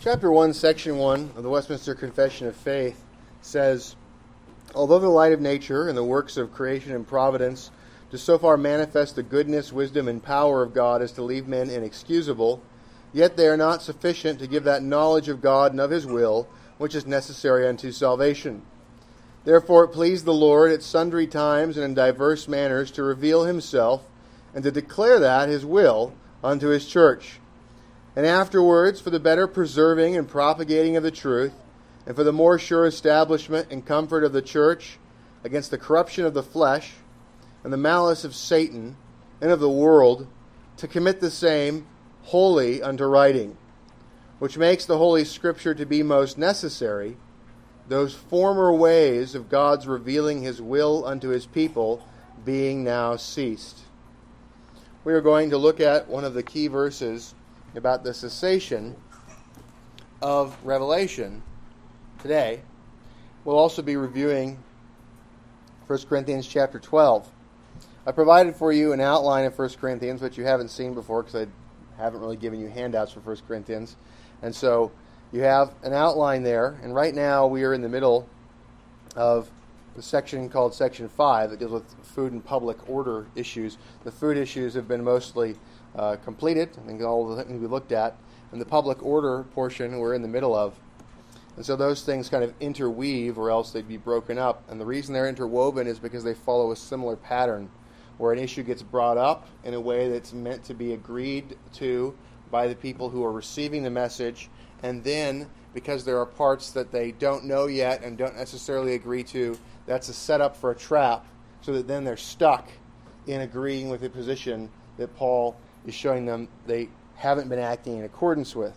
Chapter 1, Section 1 of the Westminster Confession of Faith says Although the light of nature and the works of creation and providence do so far manifest the goodness, wisdom, and power of God as to leave men inexcusable, yet they are not sufficient to give that knowledge of God and of His will which is necessary unto salvation. Therefore it pleased the Lord at sundry times and in divers manners to reveal Himself and to declare that His will unto His church. And afterwards, for the better preserving and propagating of the truth, and for the more sure establishment and comfort of the church against the corruption of the flesh and the malice of Satan and of the world, to commit the same wholly unto writing, which makes the Holy Scripture to be most necessary, those former ways of God's revealing his will unto his people being now ceased. We are going to look at one of the key verses about the cessation of revelation today. We'll also be reviewing 1 Corinthians chapter 12. I provided for you an outline of 1 Corinthians, which you haven't seen before because I haven't really given you handouts for 1 Corinthians. And so you have an outline there. And right now we are in the middle of the section called Section 5 that deals with food and public order issues. The food issues have been mostly uh, completed, I think all the things we looked at. And the public order portion we're in the middle of. And so those things kind of interweave, or else they'd be broken up. And the reason they're interwoven is because they follow a similar pattern, where an issue gets brought up in a way that's meant to be agreed to by the people who are receiving the message, and then because there are parts that they don't know yet and don't necessarily agree to, that's a setup for a trap, so that then they're stuck in agreeing with the position that Paul is showing them they haven't been acting in accordance with.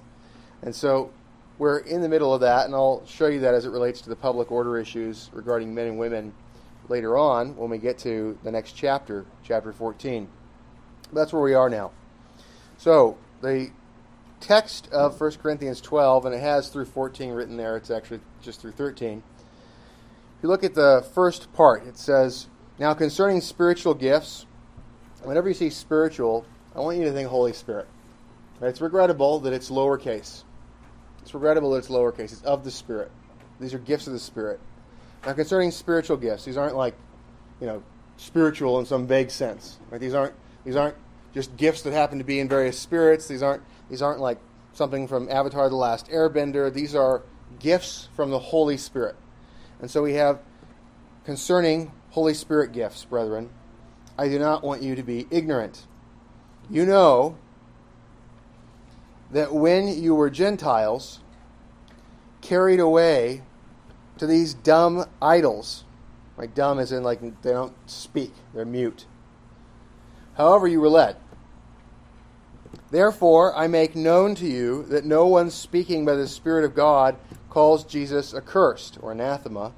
And so we're in the middle of that, and I'll show you that as it relates to the public order issues regarding men and women later on when we get to the next chapter, chapter 14. That's where we are now. So, the text of 1 Corinthians 12, and it has through 14 written there, it's actually just through 13. If you look at the first part, it says, Now concerning spiritual gifts, whenever you see spiritual, I want you to think Holy Spirit. It's regrettable that it's lowercase. It's regrettable that it's lowercase. It's of the Spirit. These are gifts of the Spirit. Now, concerning spiritual gifts, these aren't like, you know, spiritual in some vague sense. Right? These aren't these aren't just gifts that happen to be in various spirits. These aren't these aren't like something from Avatar: The Last Airbender. These are gifts from the Holy Spirit. And so we have concerning Holy Spirit gifts, brethren. I do not want you to be ignorant. You know that when you were Gentiles, carried away to these dumb idols, like dumb as in like they don't speak, they're mute. However, you were led. Therefore, I make known to you that no one speaking by the Spirit of God calls Jesus accursed or anathema,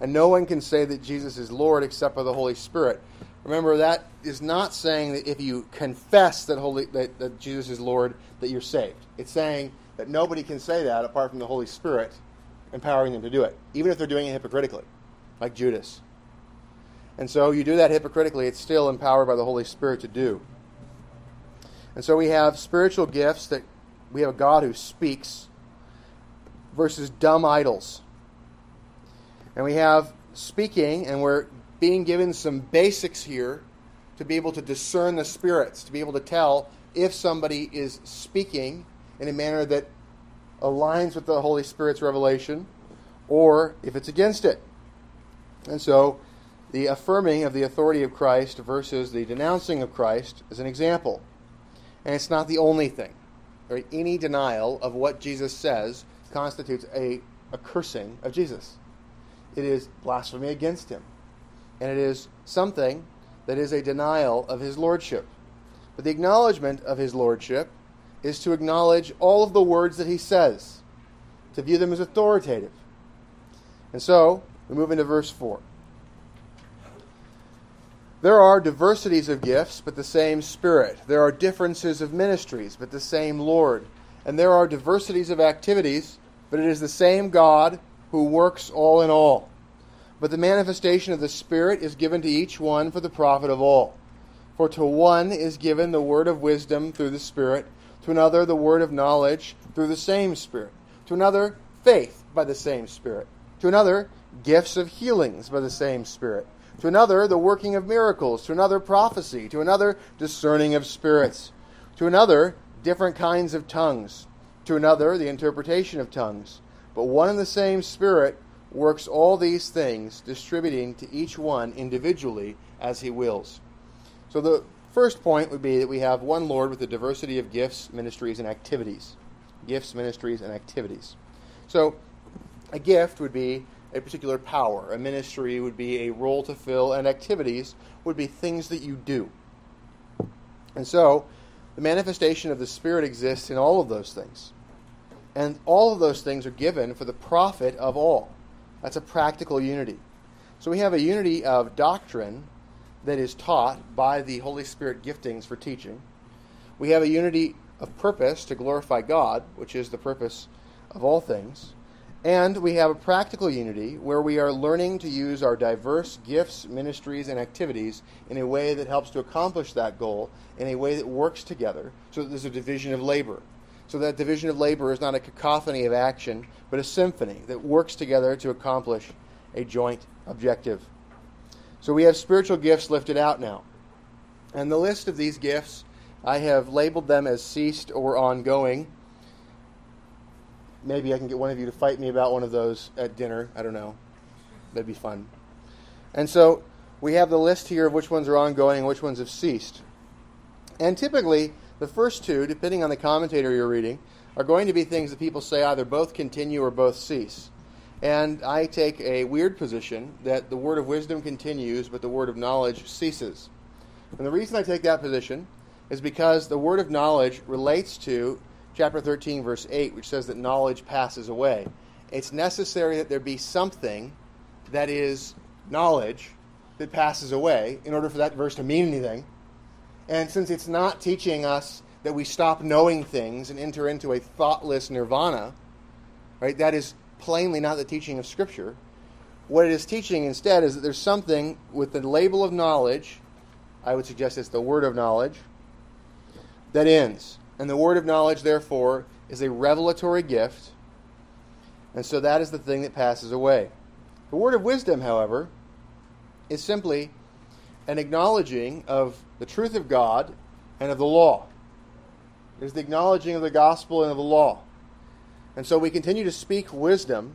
and no one can say that Jesus is Lord except by the Holy Spirit. Remember, that is not saying that if you confess that, Holy, that, that Jesus is Lord, that you're saved. It's saying that nobody can say that apart from the Holy Spirit empowering them to do it, even if they're doing it hypocritically, like Judas. And so you do that hypocritically, it's still empowered by the Holy Spirit to do. And so we have spiritual gifts that we have a God who speaks versus dumb idols. And we have speaking, and we're being given some basics here to be able to discern the spirits, to be able to tell if somebody is speaking in a manner that aligns with the Holy Spirit's revelation or if it's against it. And so the affirming of the authority of Christ versus the denouncing of Christ is an example. And it's not the only thing. Right? Any denial of what Jesus says constitutes a, a cursing of Jesus. It is blasphemy against him and it is something that is a denial of his lordship. But the acknowledgement of his lordship is to acknowledge all of the words that he says, to view them as authoritative. And so, we move into verse 4. There are diversities of gifts, but the same Spirit. There are differences of ministries, but the same Lord. And there are diversities of activities, but it is the same God who works all in all. But the manifestation of the Spirit is given to each one for the profit of all. For to one is given the word of wisdom through the Spirit, to another the word of knowledge through the same Spirit, To another, faith by the same Spirit. To another, gifts of healings by the same Spirit. To another, the working of miracles. To another, prophecy. To another, discerning of spirits. To another, different kinds of tongues. To another, the interpretation of tongues. But one and the same Spirit works all these things, distributing to each one individually as he wills. So the first point would be that we have one Lord with a diversity of gifts, ministries, and activities. Gifts, ministries, and activities. So a gift would be a particular power, a ministry would be a role to fill, and activities would be things that you do. And so the manifestation of the Spirit exists in all of those things. And all of those things are given for the profit of all. That's a practical unity. So we have a unity of doctrine that is taught by the Holy Spirit giftings for teaching. We have a unity of purpose to glorify God, which is the purpose of all things. And we have a practical unity where we are learning to use our diverse gifts, ministries, and activities in a way that helps to accomplish that goal, in a way that works together, so that there's a division of labor. So that division of labor is not a cacophony of action, but a symphony that works together to accomplish a joint objective. So we have spiritual gifts lifted out now. And the list of these gifts, I have labeled them as ceased or ongoing. Maybe I can get one of you to fight me about one of those at dinner. I don't know. That'd be fun. And so we have the list here of which ones are ongoing and which ones have ceased. And typically, the first two, depending on the commentator you're reading, are going to be things that people say either both continue or both cease. And I take a weird position that the word of wisdom continues, but the word of knowledge ceases. And the reason I take that position is because the word of knowledge relates to chapter 13, verse 8, which says that knowledge passes away. It's necessary that there be something that is knowledge that passes away in order for that verse to mean anything. And since it's not teaching us that we stop knowing things and enter into a thoughtless nirvana, right, that is plainly not the teaching of Scripture. What it is teaching instead is that there's something with the label of knowledge, I would suggest it's the word of knowledge, that ends. And the word of knowledge, therefore, is a revelatory gift. And so that is the thing that passes away. The word of wisdom, however, is simply an acknowledging of the truth of God and of the law. Is the acknowledging of the gospel and of the law. And so we continue to speak wisdom.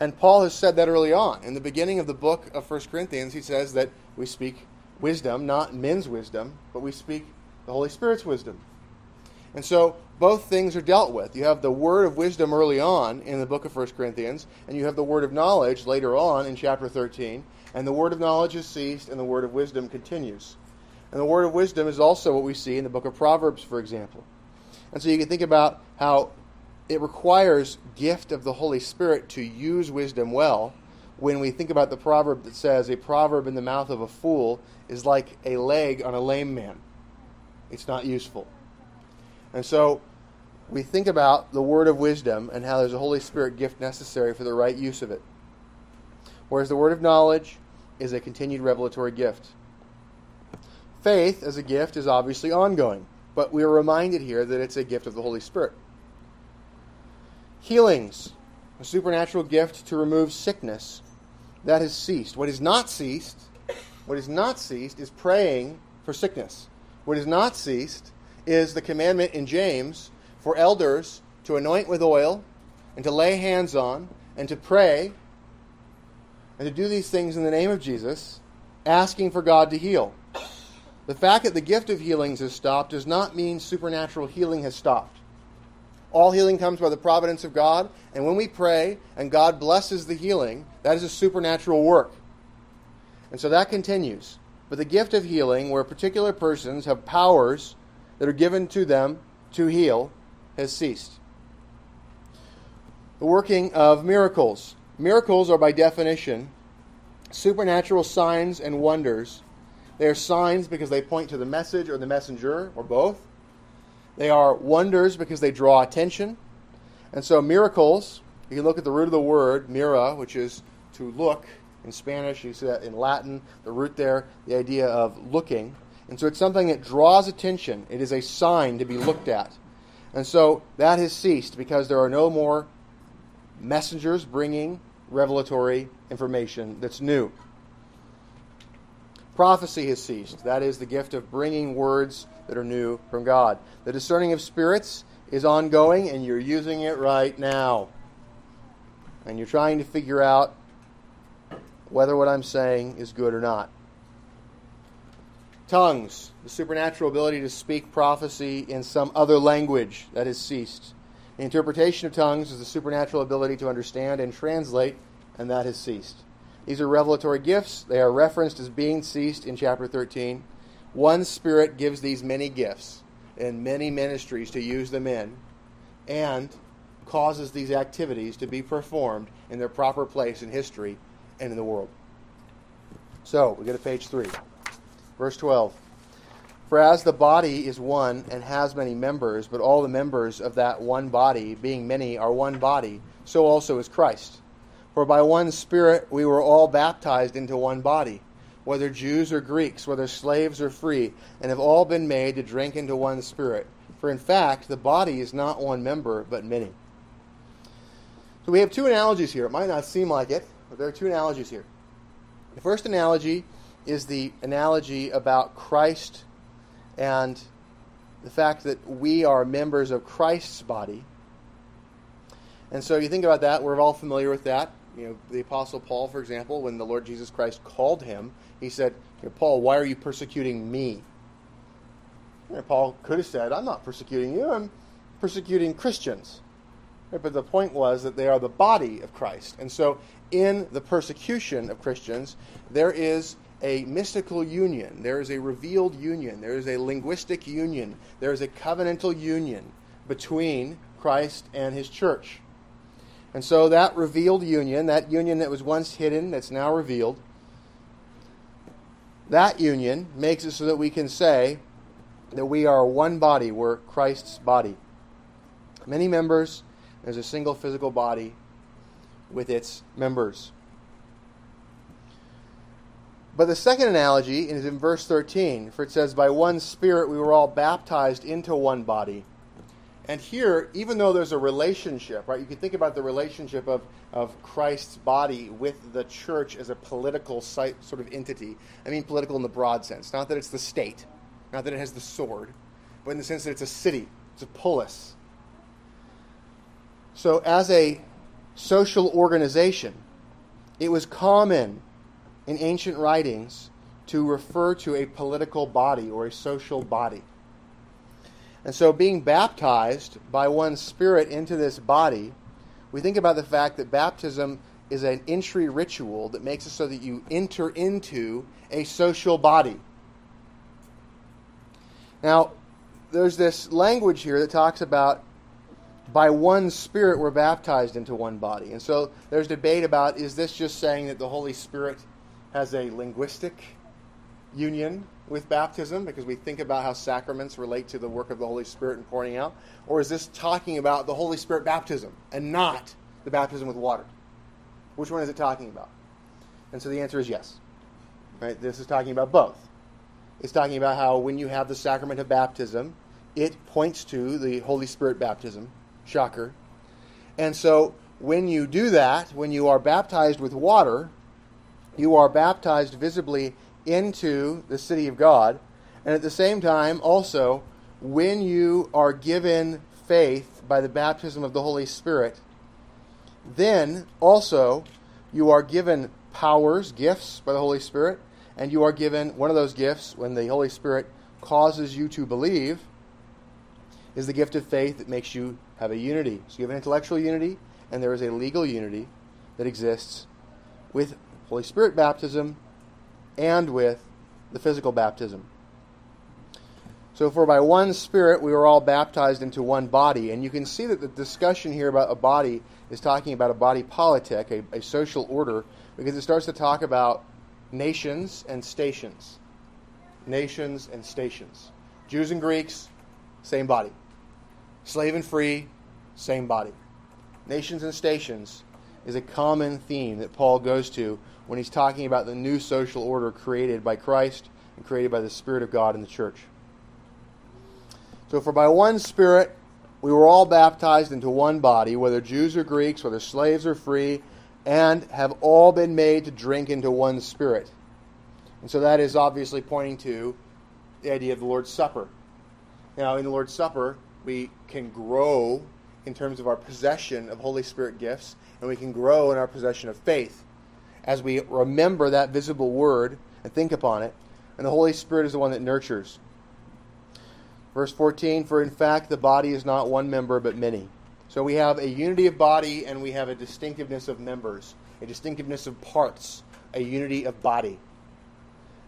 And Paul has said that early on. In the beginning of the book of 1 Corinthians, he says that we speak wisdom, not men's wisdom, but we speak the Holy Spirit's wisdom. And so both things are dealt with. You have the word of wisdom early on in the book of 1 Corinthians, and you have the word of knowledge later on in chapter 13. And the word of knowledge has ceased, and the word of wisdom continues. And the word of wisdom is also what we see in the book of Proverbs, for example. And so you can think about how it requires gift of the Holy Spirit to use wisdom well. When we think about the proverb that says, a proverb in the mouth of a fool is like a leg on a lame man. It's not useful. And so we think about the word of wisdom and how there's a Holy Spirit gift necessary for the right use of it. Whereas the word of knowledge is a continued revelatory gift. Faith as a gift is obviously ongoing, but we are reminded here that it's a gift of the Holy Spirit. Healings, a supernatural gift to remove sickness, that has ceased. What has not ceased, what has not ceased is praying for sickness. What has not ceased is the commandment in James for elders to anoint with oil and to lay hands on and to pray and to do these things in the name of Jesus, asking for God to heal. The fact that the gift of healings has stopped does not mean supernatural healing has stopped. All healing comes by the providence of God, and when we pray and God blesses the healing, that is a supernatural work. And so that continues. But the gift of healing, where particular persons have powers that are given to them to heal, has ceased. The working of miracles. Miracles are, by definition, supernatural signs and wonders. They are signs because they point to the message or the messenger, or both. They are wonders because they draw attention. And so, miracles, you can look at the root of the word, mira, which is to look in Spanish. You see that in Latin, the root there, the idea of looking. And so, it's something that draws attention. It is a sign to be looked at. And so that has ceased because there are no more messengers bringing revelatory information that's new. Prophecy has ceased. That is the gift of bringing words that are new from God. The discerning of spirits is ongoing, and you're using it right now. And you're trying to figure out whether what I'm saying is good or not. Tongues, the supernatural ability to speak prophecy in some other language, that has ceased. The interpretation of tongues is the supernatural ability to understand and translate, and that has ceased. These are revelatory gifts. They are referenced as being ceased in chapter 13. One Spirit gives these many gifts and many ministries to use them in, and causes these activities to be performed in their proper place in history and in the world. So, we go to page 3. Verse 12. For as the body is one and has many members, but all the members of that one body, being many, are one body, so also is Christ. For by one Spirit we were all baptized into one body, whether Jews or Greeks, whether slaves or free, and have all been made to drink into one Spirit. For in fact, the body is not one member, but many. So we have two analogies here. It might not seem like it, but there are two analogies here. The first analogy is the analogy about Christ and the fact that we are members of Christ's body. And so you think about that, we're all familiar with that. You know, the Apostle Paul, for example, when the Lord Jesus Christ called him, he said, Paul, why are you persecuting me? And Paul could have said, I'm not persecuting you, I'm persecuting Christians. But the point was that they are the body of Christ. And so, in the persecution of Christians, there is a mystical union, there is a revealed union, there is a linguistic union, there is a covenantal union between Christ and his church. And so, that revealed union, that union that was once hidden, that's now revealed, that union makes it so that we can say that we are one body, we're Christ's body. Many members, there's a single physical body with its members. But the second analogy is in verse 13, for it says, By one Spirit we were all baptized into one body. And here, even though there's a relationship, right, you can think about the relationship of, of Christ's body with the church as a political site, sort of entity. I mean, political in the broad sense. Not that it's the state, not that it has the sword, but in the sense that it's a city, it's a polis. So, as a social organization, it was common in ancient writings to refer to a political body or a social body. And so, being baptized by one Spirit into this body, we think about the fact that baptism is an entry ritual that makes it so that you enter into a social body. Now, there's this language here that talks about by one Spirit we're baptized into one body. And so there's debate about is this just saying that the Holy Spirit has a linguistic union with baptism because we think about how sacraments relate to the work of the Holy Spirit and pouring out? Or is this talking about the Holy Spirit baptism and not the baptism with water? Which one is it talking about? And so the answer is yes. Right? This is talking about both. It's talking about how when you have the sacrament of baptism, it points to the Holy Spirit baptism. Shocker. And so when you do that, when you are baptized with water, you are baptized visibly into the city of God. And at the same time, also, when you are given faith by the baptism of the Holy Spirit, then also you are given powers, gifts by the Holy Spirit, and you are given one of those gifts when the Holy Spirit causes you to believe is the gift of faith that makes you have a unity. So you have an intellectual unity, and there is a legal unity that exists with Holy Spirit baptism and with the physical baptism. So, for by one Spirit we were all baptized into one body. And you can see that the discussion here about a body is talking about a body politic, a, a social order, because it starts to talk about nations and stations. Nations and stations. Jews and Greeks, same body. Slave and free, same body. Nations and stations is a common theme that Paul goes to when he's talking about the new social order created by Christ and created by the Spirit of God in the church. So, for by one Spirit we were all baptized into one body, whether Jews or Greeks, whether slaves or free, and have all been made to drink into one spirit. And so that is obviously pointing to the idea of the Lord's Supper. Now, in the Lord's Supper, we can grow in terms of our possession of Holy Spirit gifts, and we can grow in our possession of faith as we remember that visible word and think upon it. And the Holy Spirit is the one that nurtures. Verse 14 For in fact, the body is not one member, but many. So we have a unity of body and we have a distinctiveness of members, a distinctiveness of parts, a unity of body.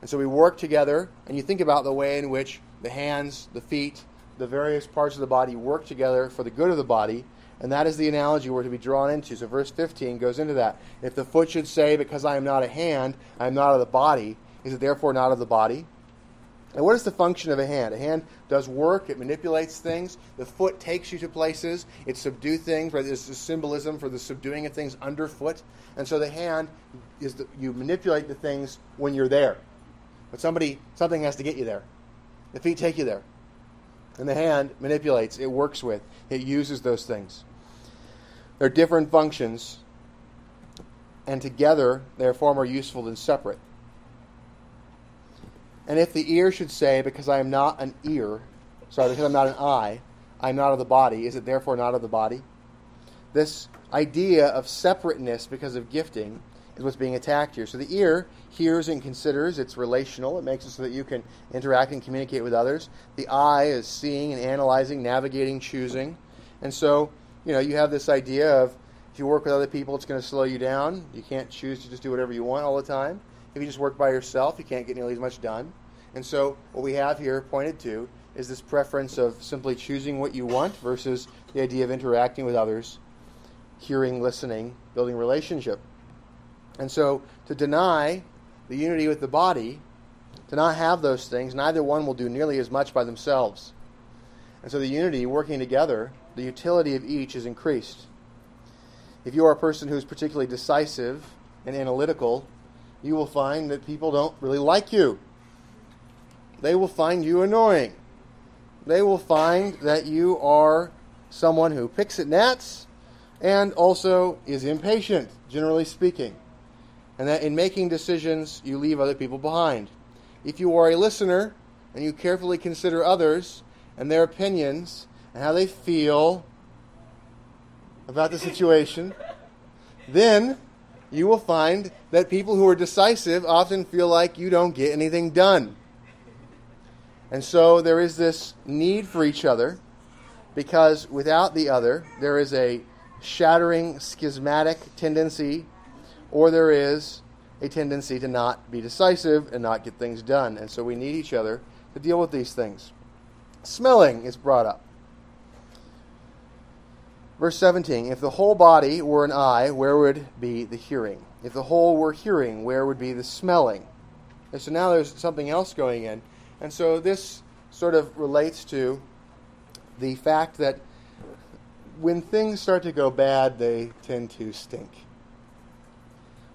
And so we work together, and you think about the way in which the hands, the feet, the various parts of the body work together for the good of the body, and that is the analogy we're to be drawn into. So verse 15 goes into that. If the foot should say, Because I am not a hand, I am not of the body, is it therefore not of the body? And what is the function of a hand? A hand does work, it manipulates things. The foot takes you to places, it subdues things, right? There's a symbolism for the subduing of things underfoot. And so the hand is the, you manipulate the things when you're there. But somebody something has to get you there. The feet take you there. And the hand manipulates, it works with, it uses those things. They're different functions, and together they are far more useful than separate. And if the ear should say, Because I am not an ear, sorry, because I'm not an eye, I am not of the body, is it therefore not of the body? This idea of separateness because of gifting is what's being attacked here. So the ear hears and considers, it's relational, it makes it so that you can interact and communicate with others. The eye is seeing and analyzing, navigating, choosing. And so, you know, you have this idea of if you work with other people, it's going to slow you down. You can't choose to just do whatever you want all the time. If you just work by yourself, you can't get nearly as much done. And so, what we have here pointed to is this preference of simply choosing what you want versus the idea of interacting with others, hearing, listening, building relationship. And so, to deny the unity with the body, to not have those things, neither one will do nearly as much by themselves. And so, the unity, working together, the utility of each is increased. If you are a person who's particularly decisive and analytical, you will find that people don't really like you they will find you annoying. They will find that you are someone who picks at gnats and also is impatient, generally speaking. And that in making decisions, you leave other people behind. If you are a listener and you carefully consider others and their opinions and how they feel about the situation, then you will find that people who are decisive often feel like you don't get anything done. And so there is this need for each other because without the other, there is a shattering, schismatic tendency, or there is a tendency to not be decisive and not get things done. And so we need each other to deal with these things. Smelling is brought up. Verse 17 If the whole body were an eye, where would be the hearing? If the whole were hearing, where would be the smelling? And so now there's something else going in. And so this sort of relates to the fact that when things start to go bad, they tend to stink.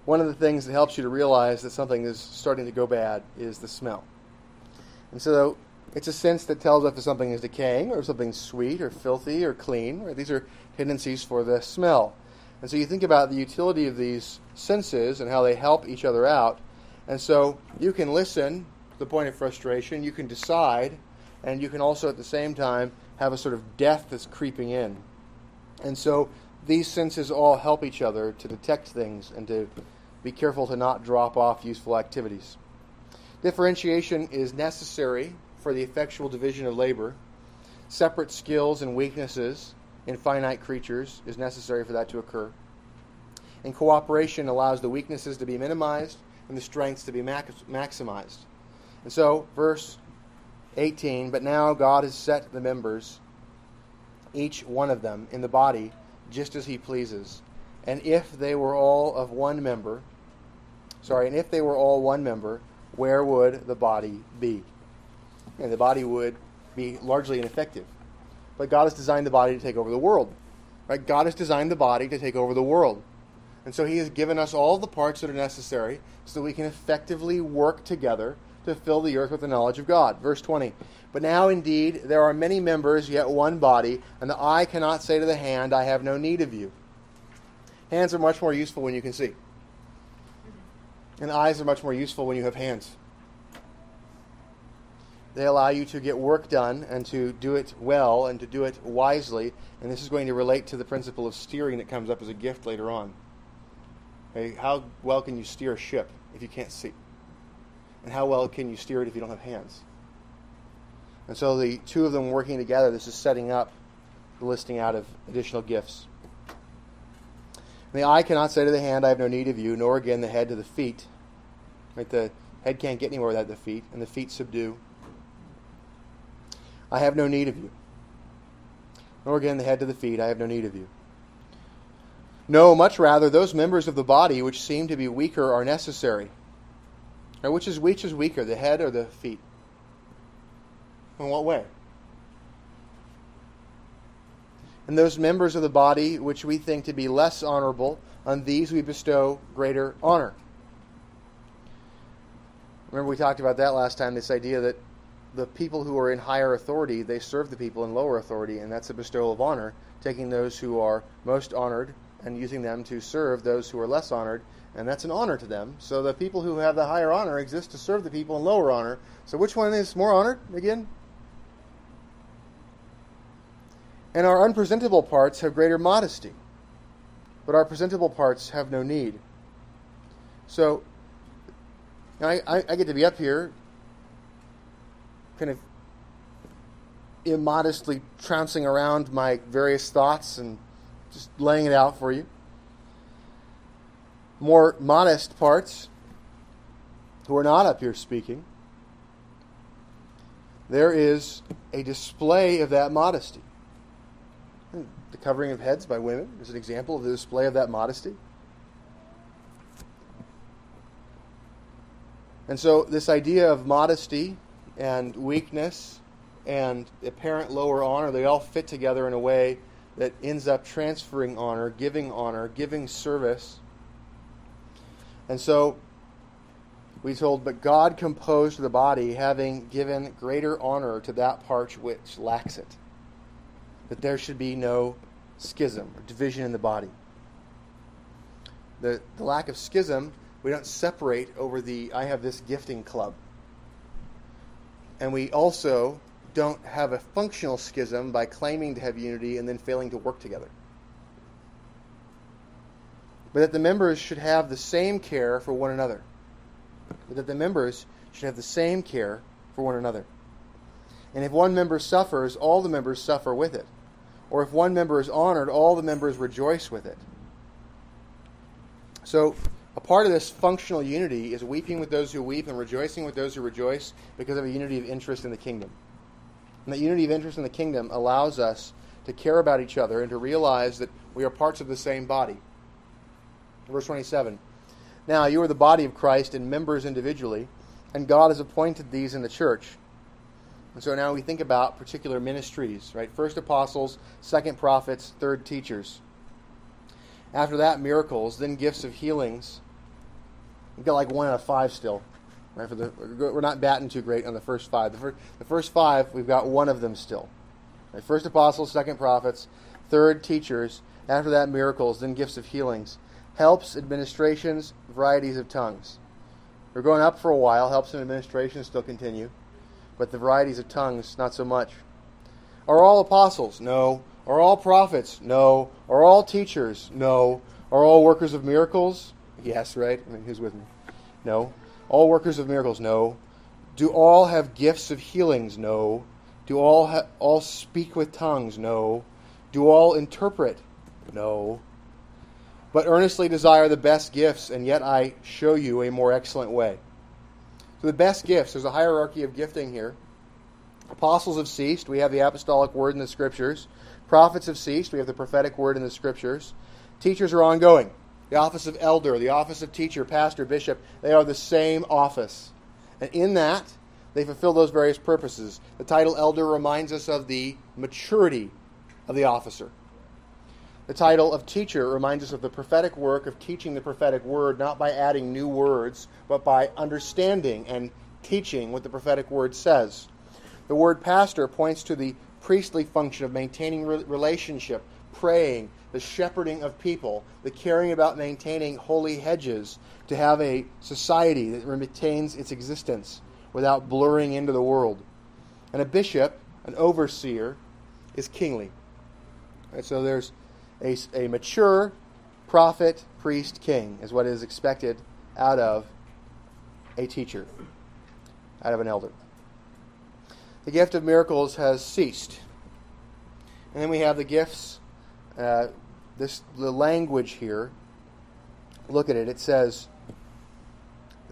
One of the things that helps you to realize that something is starting to go bad is the smell. And so it's a sense that tells us if something is decaying or something's sweet or filthy or clean. Right? These are tendencies for the smell. And so you think about the utility of these senses and how they help each other out. And so you can listen to the point of frustration, you can decide, and you can also at the same time have a sort of death that's creeping in. And so these senses all help each other to detect things and to be careful to not drop off useful activities. Differentiation is necessary for the effectual division of labor. Separate skills and weaknesses in finite creatures is necessary for that to occur. And cooperation allows the weaknesses to be minimized and the strengths to be max- maximized. And so, verse 18 But now God has set the members, each one of them, in the body just as he pleases. And if they were all of one member, sorry, and if they were all one member, where would the body be? And the body would be largely ineffective. But God has designed the body to take over the world. Right? God has designed the body to take over the world. And so he has given us all the parts that are necessary so that we can effectively work together to fill the earth with the knowledge of God. Verse 20. But now indeed there are many members, yet one body, and the eye cannot say to the hand, I have no need of you. Hands are much more useful when you can see. And eyes are much more useful when you have hands. They allow you to get work done and to do it well and to do it wisely. And this is going to relate to the principle of steering that comes up as a gift later on. Okay, how well can you steer a ship if you can't see? And how well can you steer it if you don't have hands? And so the two of them working together, this is setting up the listing out of additional gifts. And the eye cannot say to the hand, I have no need of you, nor again the head to the feet. Right? The head can't get anywhere without the feet, and the feet subdue. I have no need of you. Nor again the head to the feet, I have no need of you. No, much rather, those members of the body which seem to be weaker are necessary. Now, which is which is weaker, the head or the feet? In what way? And those members of the body which we think to be less honorable, on these we bestow greater honor. Remember, we talked about that last time this idea that the people who are in higher authority, they serve the people in lower authority, and that's a bestowal of honor, taking those who are most honored and using them to serve those who are less honored, and that's an honor to them. So the people who have the higher honor exist to serve the people in lower honor. So which one is more honored again? And our unpresentable parts have greater modesty, but our presentable parts have no need. So I, I, I get to be up here kind of immodestly trouncing around my various thoughts and just laying it out for you. More modest parts who are not up here speaking, there is a display of that modesty. The covering of heads by women is an example of the display of that modesty. And so, this idea of modesty and weakness and apparent lower honor, they all fit together in a way that ends up transferring honor, giving honor, giving service. And so we told, but God composed the body, having given greater honor to that part which lacks it. That there should be no schism or division in the body. The, the lack of schism, we don't separate over the I have this gifting club and we also don't have a functional schism by claiming to have unity and then failing to work together. But that the members should have the same care for one another. But that the members should have the same care for one another. And if one member suffers, all the members suffer with it. Or if one member is honored, all the members rejoice with it. So, a part of this functional unity is weeping with those who weep and rejoicing with those who rejoice because of a unity of interest in the kingdom. And that unity of interest in the kingdom allows us to care about each other and to realize that we are parts of the same body. Verse 27 Now you are the body of Christ and members individually, and God has appointed these in the church. And so now we think about particular ministries, right? First apostles, second prophets, third teachers. After that, miracles, then gifts of healings We've got like one out of five still. Right? For the, we're not batting too great on the first five. The first, the first five, we've got one of them still. Right? First apostles, second prophets, third teachers. After that, miracles, then gifts of healings, helps, administrations, varieties of tongues. We're going up for a while. Helps and administrations still continue, but the varieties of tongues, not so much. Are all apostles? No. Are all prophets? No. Are all teachers? No. Are all workers of miracles? Yes, right? I mean, who's with me? No. All workers of miracles? No. Do all have gifts of healings? No. Do all ha- all speak with tongues? No. Do all interpret? No. But earnestly desire the best gifts, and yet I show you a more excellent way. So the best gifts, there's a hierarchy of gifting here. Apostles have ceased. We have the apostolic word in the scriptures. Prophets have ceased. We have the prophetic word in the scriptures. Teachers are ongoing. The office of elder, the office of teacher, pastor, bishop, they are the same office. And in that, they fulfill those various purposes. The title elder reminds us of the maturity of the officer. The title of teacher reminds us of the prophetic work of teaching the prophetic word, not by adding new words, but by understanding and teaching what the prophetic word says. The word pastor points to the priestly function of maintaining re- relationship, praying, the shepherding of people, the caring about maintaining holy hedges to have a society that retains its existence without blurring into the world. And a bishop, an overseer, is kingly. And so there's a, a mature prophet, priest, king, is what is expected out of a teacher, out of an elder. The gift of miracles has ceased. And then we have the gifts, uh, this the language here. Look at it. It says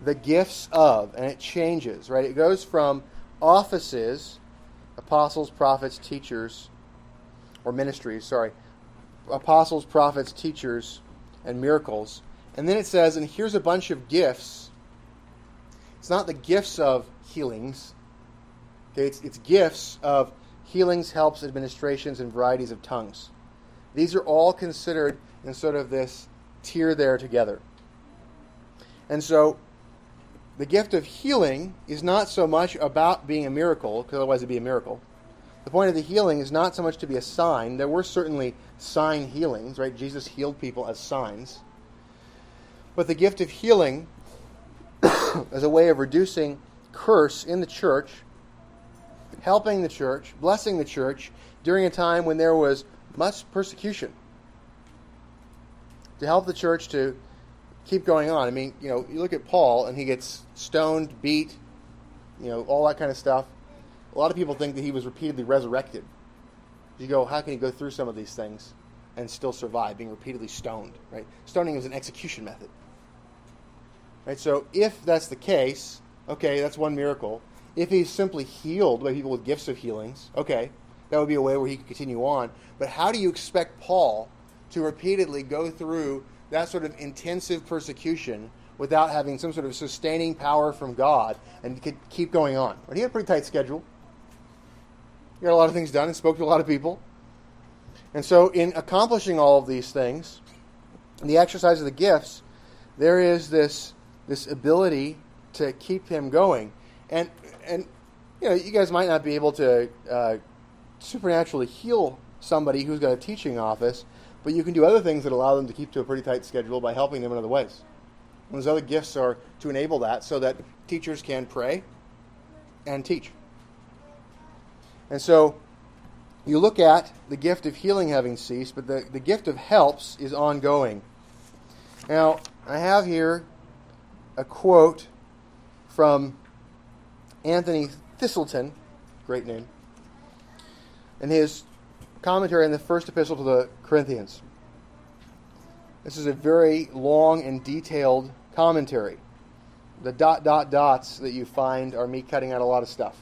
the gifts of, and it changes, right? It goes from offices, apostles, prophets, teachers, or ministries, sorry, apostles, prophets, teachers, and miracles. And then it says, and here's a bunch of gifts. It's not the gifts of healings. Okay, it's, it's gifts of healings, helps, administrations, and varieties of tongues. These are all considered in sort of this tier there together. And so the gift of healing is not so much about being a miracle, because otherwise it'd be a miracle. The point of the healing is not so much to be a sign. There were certainly sign healings, right? Jesus healed people as signs. But the gift of healing as a way of reducing curse in the church, helping the church, blessing the church during a time when there was much persecution. To help the church to keep going on. I mean, you know, you look at Paul and he gets stoned, beat, you know, all that kind of stuff. A lot of people think that he was repeatedly resurrected. You go, how can he go through some of these things and still survive being repeatedly stoned? Right? Stoning is an execution method. Right? So if that's the case, okay, that's one miracle. If he's simply healed by people with gifts of healings, okay, that would be a way where he could continue on. But how do you expect Paul to repeatedly go through that sort of intensive persecution without having some sort of sustaining power from God and could keep going on? But he had a pretty tight schedule. He got a lot of things done and spoke to a lot of people. And so, in accomplishing all of these things, in the exercise of the gifts, there is this this ability to keep him going. And and you know, you guys might not be able to uh, supernaturally heal somebody who's got a teaching office, but you can do other things that allow them to keep to a pretty tight schedule by helping them in other ways. And those other gifts are to enable that so that teachers can pray and teach. And so you look at the gift of healing having ceased, but the, the gift of helps is ongoing. Now, I have here a quote from Anthony Thiselton, great name, and his commentary on the first epistle to the Corinthians. This is a very long and detailed commentary. The dot, dot, dots that you find are me cutting out a lot of stuff.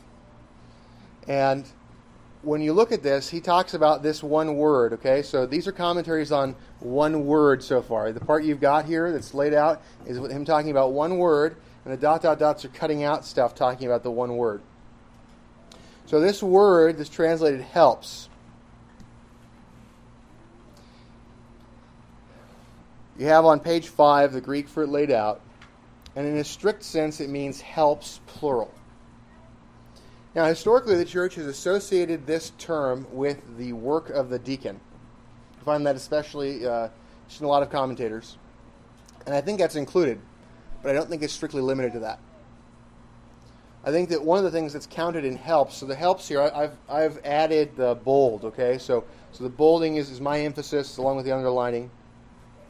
And when you look at this, he talks about this one word, okay? So these are commentaries on one word so far. The part you've got here that's laid out is him talking about one word, and the dot, dot, dots are cutting out stuff talking about the one word. So this word that's translated helps. You have on page 5 the Greek for it laid out, and in a strict sense it means helps plural. Now, historically, the church has associated this term with the work of the deacon. I find that especially uh, in a lot of commentators. And I think that's included, but I don't think it's strictly limited to that. I think that one of the things that's counted in helps, so the helps here, I've, I've added the bold, okay? So, so the bolding is, is my emphasis along with the underlining.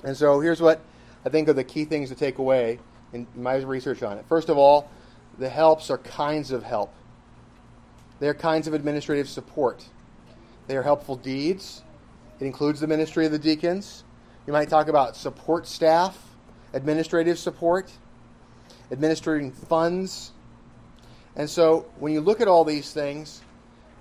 And so here's what I think are the key things to take away in my research on it. First of all, the helps are kinds of help. They are kinds of administrative support. They are helpful deeds. It includes the ministry of the deacons. You might talk about support staff, administrative support, administering funds. And so when you look at all these things,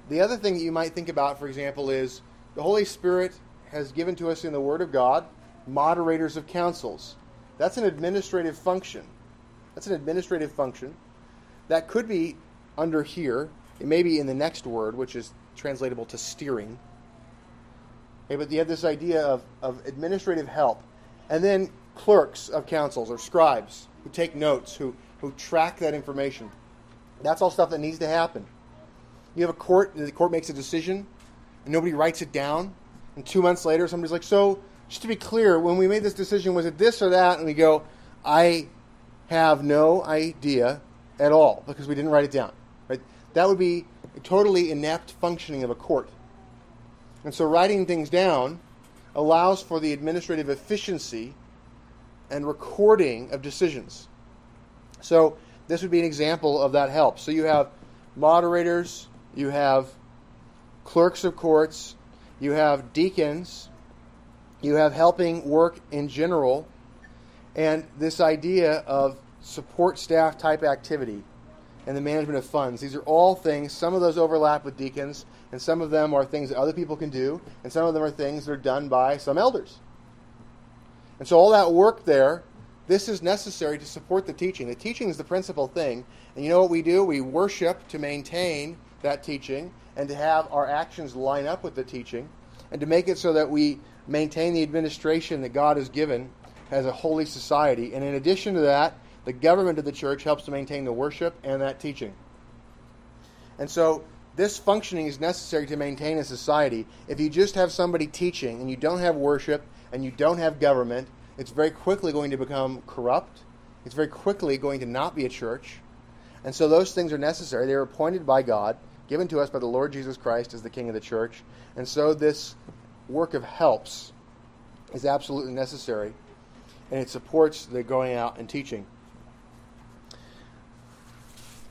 the other thing that you might think about, for example, is the Holy Spirit has given to us in the Word of God moderators of councils. That's an administrative function. That's an administrative function. That could be under here. It may be in the next word, which is translatable to steering. Okay, but you have this idea of, of administrative help. And then clerks of councils or scribes who take notes, who, who track that information. That's all stuff that needs to happen. You have a court, the court makes a decision, and nobody writes it down. And two months later, somebody's like, So, just to be clear, when we made this decision, was it this or that? And we go, I have no idea at all because we didn't write it down. Right? That would be a totally inept functioning of a court. And so writing things down allows for the administrative efficiency and recording of decisions. So this would be an example of that help. So you have moderators, you have clerks of courts, you have deacons, you have helping work in general, and this idea of support staff type activity and the management of funds. These are all things, some of those overlap with deacons, and some of them are things that other people can do, and some of them are things that are done by some elders. And so all that work there, this is necessary to support the teaching. The teaching is the principal thing. And you know what we do? We worship to maintain that teaching and to have our actions line up with the teaching and to make it so that we maintain the administration that God has given as a holy society. And in addition to that, the government of the church helps to maintain the worship and that teaching. And so this functioning is necessary to maintain a society. If you just have somebody teaching and you don't have worship and you don't have government, it's very quickly going to become corrupt. It's very quickly going to not be a church. And so those things are necessary. They are appointed by God, given to us by the Lord Jesus Christ as the King of the church. And so this work of helps is absolutely necessary. And it supports the going out and teaching.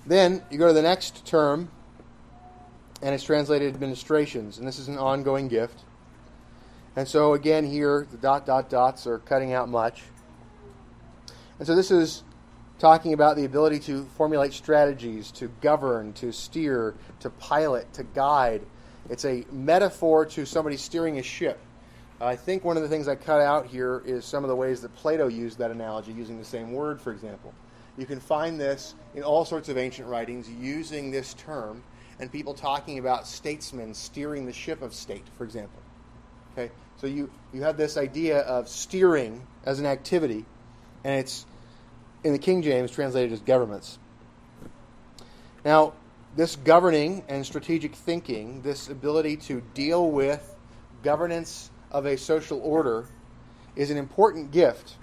Then you go to the next term, and it's translated administrations, and this is an ongoing gift. And so again, here the dot dot dots are cutting out much. And so this is talking about the ability to formulate strategies, to govern, to steer, to pilot, to guide. It's a metaphor to somebody steering a ship. I think one of the things I cut out here is some of the ways that Plato used that analogy, using the same word, for example. You can find this in all sorts of ancient writings using this term, and people talking about statesmen steering the ship of state, for example. Okay, so you, you have this idea of steering as an activity, and it's in the King James translated as governments. Now, this governing and strategic thinking, this ability to deal with governance of a social order, is an important gift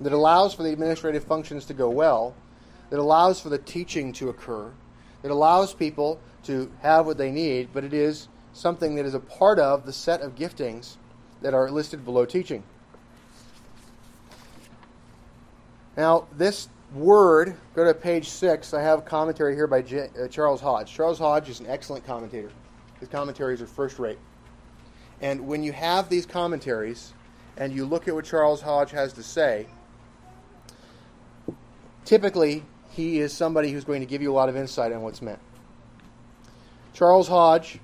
that allows for the administrative functions to go well, that allows for the teaching to occur, that allows people to have what they need, but it is something that is a part of the set of giftings that are listed below teaching. Now, this word, go to page 6. I have commentary here by J- uh, Charles Hodge. Charles Hodge is an excellent commentator. His commentaries are first rate. And when you have these commentaries and you look at what Charles Hodge has to say, typically he is somebody who's going to give you a lot of insight on what's meant. Charles Hodge,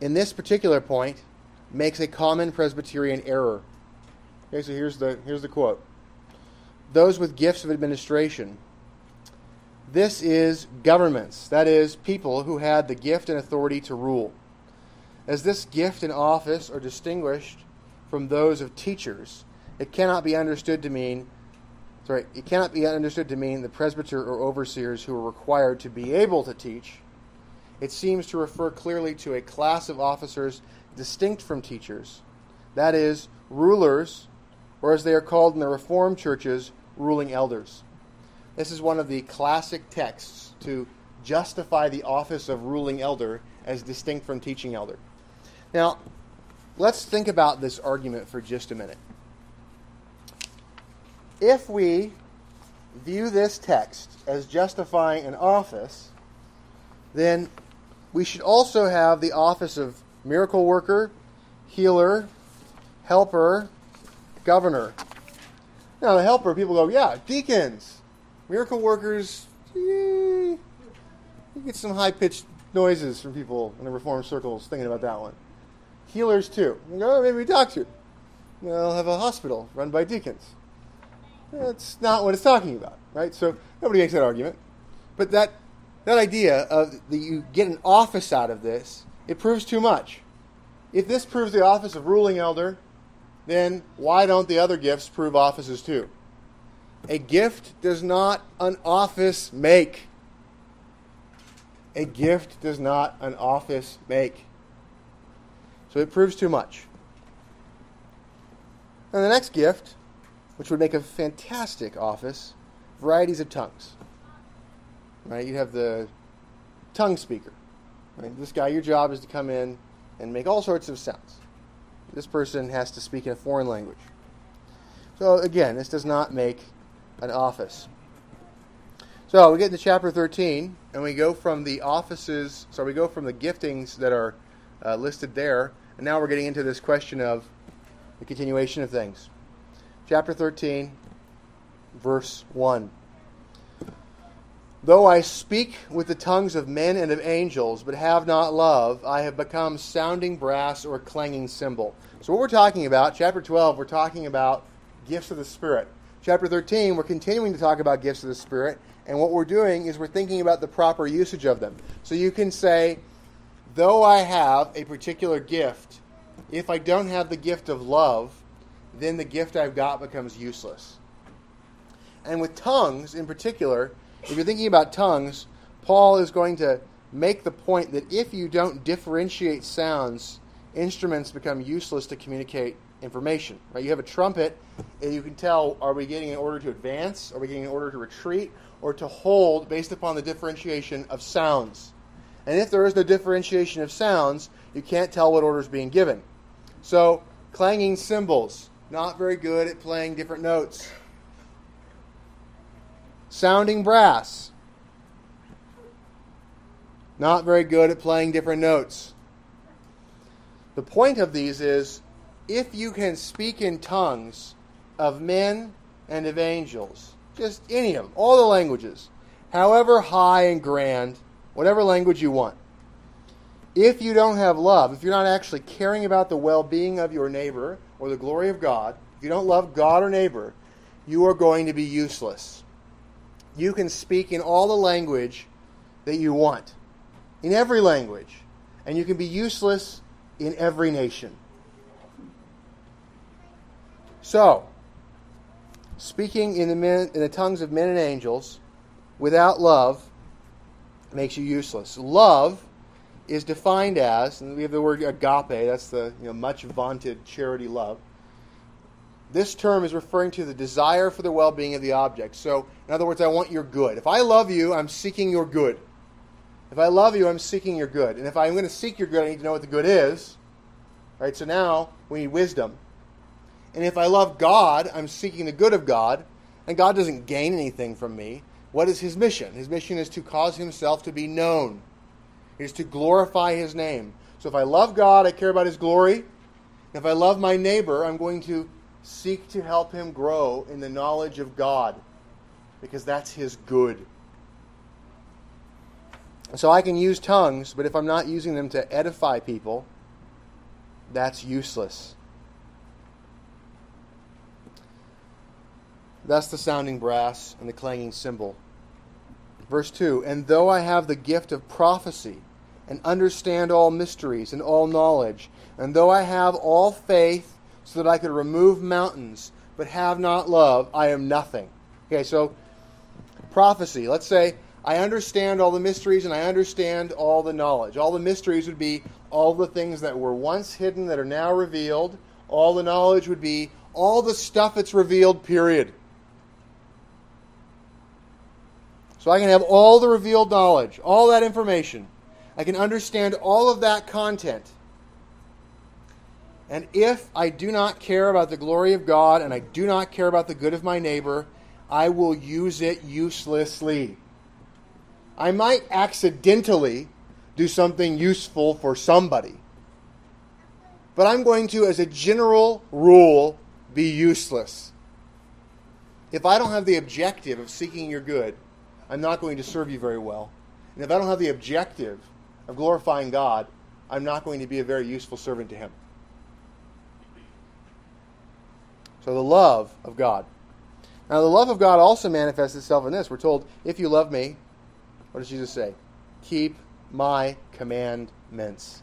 in this particular point, makes a common Presbyterian error. Okay, so here's the, here's the quote Those with gifts of administration. This is governments, that is, people who had the gift and authority to rule. As this gift and office are distinguished from those of teachers, it cannot be understood to mean sorry, it cannot be understood to mean the presbyter or overseers who are required to be able to teach. It seems to refer clearly to a class of officers distinct from teachers, that is, rulers, or as they are called in the Reformed churches, ruling elders. This is one of the classic texts to justify the office of ruling elder as distinct from teaching elder. Now, let's think about this argument for just a minute if we view this text as justifying an office, then we should also have the office of miracle worker, healer, helper, governor. Now, the helper, people go, yeah, deacons, miracle workers, eh, you get some high pitched noises from people in the reform circles thinking about that one. Healers, too. go, oh, maybe doctor. They'll have a hospital run by deacons. That's not what it's talking about, right? So nobody makes that argument. But that, that idea of that you get an office out of this, it proves too much. If this proves the office of ruling elder, then why don't the other gifts prove offices too? A gift does not an office make. A gift does not an office make. So it proves too much. And the next gift, which would make a fantastic office, varieties of tongues. Right? You have the tongue speaker. Right? This guy, your job is to come in and make all sorts of sounds. This person has to speak in a foreign language. So again, this does not make an office. So we get into chapter 13, and we go from the offices, so we go from the giftings that are uh, listed there, and now we're getting into this question of the continuation of things. Chapter 13, verse 1. Though I speak with the tongues of men and of angels, but have not love, I have become sounding brass or clanging cymbal. So, what we're talking about, chapter 12, we're talking about gifts of the Spirit. Chapter 13, we're continuing to talk about gifts of the Spirit, and what we're doing is we're thinking about the proper usage of them. So you can say, though I have a particular gift, if I don't have the gift of love, then the gift I've got becomes useless. And with tongues in particular, if you're thinking about tongues, Paul is going to make the point that if you don't differentiate sounds, instruments become useless to communicate information. Right? You have a trumpet, and you can tell: are we getting an order to advance? Are we getting an order to retreat? or to hold based upon the differentiation of sounds. And if there is no differentiation of sounds, you can't tell what order is being given. So, clanging cymbals, not very good at playing different notes. Sounding brass, not very good at playing different notes. The point of these is if you can speak in tongues of men and of angels, just any of them, all the languages, however high and grand, whatever language you want. If you don't have love, if you're not actually caring about the well being of your neighbor or the glory of God, if you don't love God or neighbor, you are going to be useless. You can speak in all the language that you want, in every language, and you can be useless in every nation. So, speaking in the, men, in the tongues of men and angels without love makes you useless. Love is defined as, and we have the word agape, that's the you know, much vaunted charity love. This term is referring to the desire for the well being of the object. So, in other words, I want your good. If I love you, I'm seeking your good. If I love you, I'm seeking your good. And if I'm going to seek your good, I need to know what the good is. Right? So now we need wisdom. And if I love God, I'm seeking the good of God, and God doesn't gain anything from me. What is his mission? His mission is to cause himself to be known, it is to glorify his name. So if I love God, I care about his glory. If I love my neighbor, I'm going to seek to help him grow in the knowledge of God because that's his good. So I can use tongues, but if I'm not using them to edify people, that's useless. Thus the sounding brass and the clanging cymbal. Verse 2 And though I have the gift of prophecy, and understand all mysteries and all knowledge, and though I have all faith so that I could remove mountains, but have not love, I am nothing. Okay, so prophecy. Let's say I understand all the mysteries and I understand all the knowledge. All the mysteries would be all the things that were once hidden that are now revealed. All the knowledge would be all the stuff that's revealed, period. So I can have all the revealed knowledge, all that information. I can understand all of that content. And if I do not care about the glory of God and I do not care about the good of my neighbor, I will use it uselessly. I might accidentally do something useful for somebody. But I'm going to, as a general rule, be useless. If I don't have the objective of seeking your good, I'm not going to serve you very well. And if I don't have the objective of glorifying God, I'm not going to be a very useful servant to Him. So, the love of God. Now, the love of God also manifests itself in this. We're told, if you love me, what does Jesus say? Keep my commandments.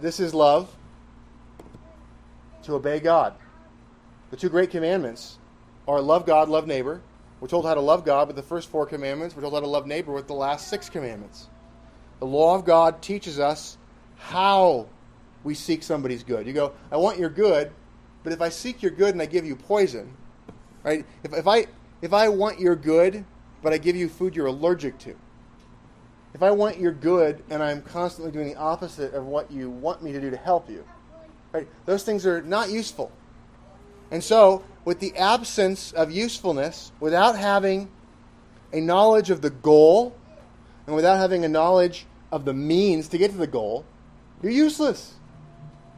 This is love to obey God. The two great commandments are love God, love neighbor, We're told how to love God with the first four commandments. We're told how to love neighbor with the last six commandments. The law of God teaches us how we seek somebody's good. You go, I want your good, but if I seek your good and I give you poison, right? If, if I if I want your good, but I give you food you're allergic to, if I want your good and I'm constantly doing the opposite of what you want me to do to help you, right? Those things are not useful. And so, with the absence of usefulness, without having a knowledge of the goal, and without having a knowledge of the means to get to the goal, you're useless.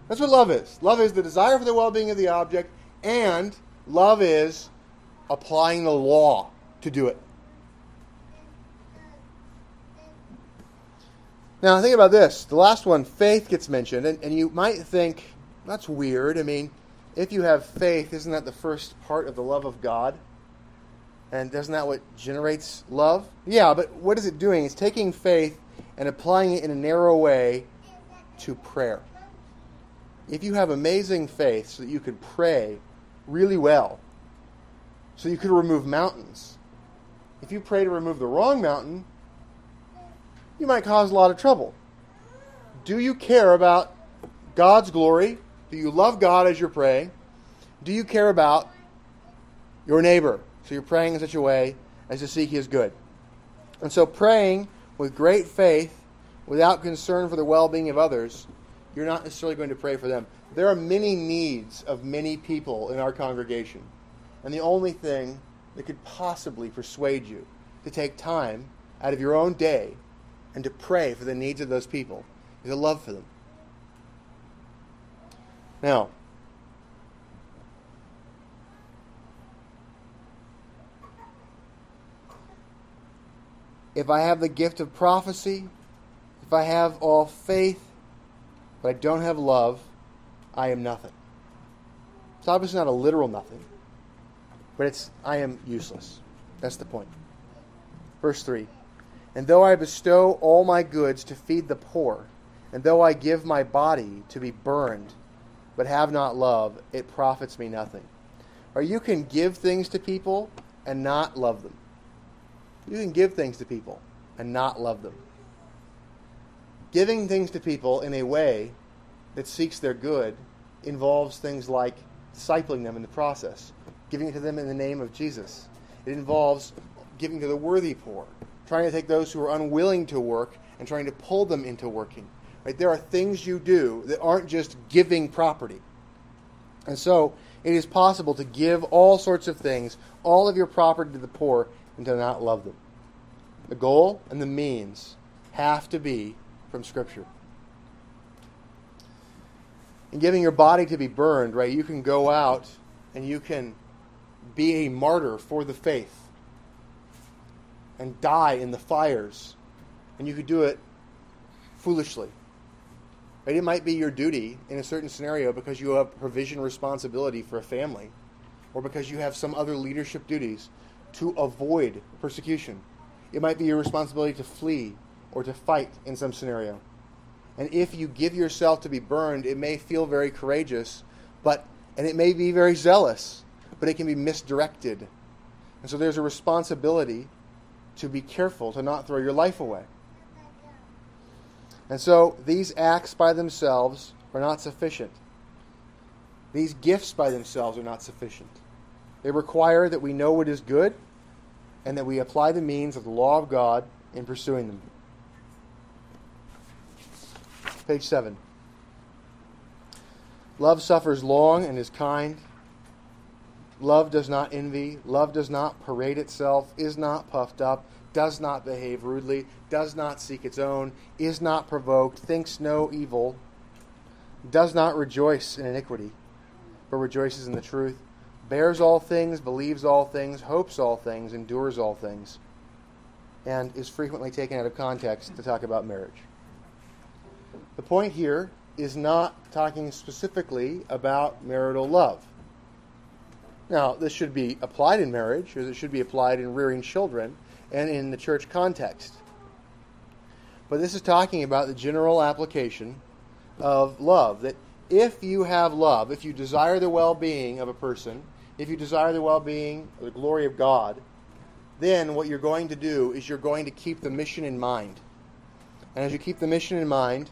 That's what love is. Love is the desire for the well being of the object, and love is applying the law to do it. Now, think about this. The last one, faith, gets mentioned, and, and you might think, that's weird. I mean, if you have faith, isn't that the first part of the love of God? And doesn't that what generates love? Yeah, but what is it doing? It's taking faith and applying it in a narrow way to prayer. If you have amazing faith so that you could pray really well, so you could remove mountains, if you pray to remove the wrong mountain, you might cause a lot of trouble. Do you care about God's glory? Do you love God as you're praying? Do you care about your neighbor? So you're praying in such a way as to seek his good. And so praying with great faith, without concern for the well being of others, you're not necessarily going to pray for them. There are many needs of many people in our congregation. And the only thing that could possibly persuade you to take time out of your own day and to pray for the needs of those people is a love for them. Now, if I have the gift of prophecy, if I have all faith, but I don't have love, I am nothing. It's obviously not a literal nothing, but it's I am useless. That's the point. Verse 3 And though I bestow all my goods to feed the poor, and though I give my body to be burned, but have not love, it profits me nothing. Or you can give things to people and not love them. You can give things to people and not love them. Giving things to people in a way that seeks their good involves things like discipling them in the process, giving it to them in the name of Jesus. It involves giving to the worthy poor, trying to take those who are unwilling to work and trying to pull them into working. Right? There are things you do that aren't just giving property. And so it is possible to give all sorts of things, all of your property to the poor, and to not love them. The goal and the means have to be from Scripture. And giving your body to be burned, right, you can go out and you can be a martyr for the faith and die in the fires. And you could do it foolishly. Right? It might be your duty in a certain scenario because you have provision responsibility for a family or because you have some other leadership duties to avoid persecution. It might be your responsibility to flee or to fight in some scenario. And if you give yourself to be burned, it may feel very courageous, but and it may be very zealous, but it can be misdirected. And so there's a responsibility to be careful to not throw your life away. And so these acts by themselves are not sufficient. These gifts by themselves are not sufficient. They require that we know what is good and that we apply the means of the law of God in pursuing them. Page 7. Love suffers long and is kind. Love does not envy. Love does not parade itself, is not puffed up, does not behave rudely, does not seek its own, is not provoked, thinks no evil, does not rejoice in iniquity, but rejoices in the truth, bears all things, believes all things, hopes all things, endures all things, and is frequently taken out of context to talk about marriage. The point here is not talking specifically about marital love. Now, this should be applied in marriage, as it should be applied in rearing children, and in the church context. But this is talking about the general application of love. That if you have love, if you desire the well being of a person, if you desire the well being, the glory of God, then what you're going to do is you're going to keep the mission in mind. And as you keep the mission in mind,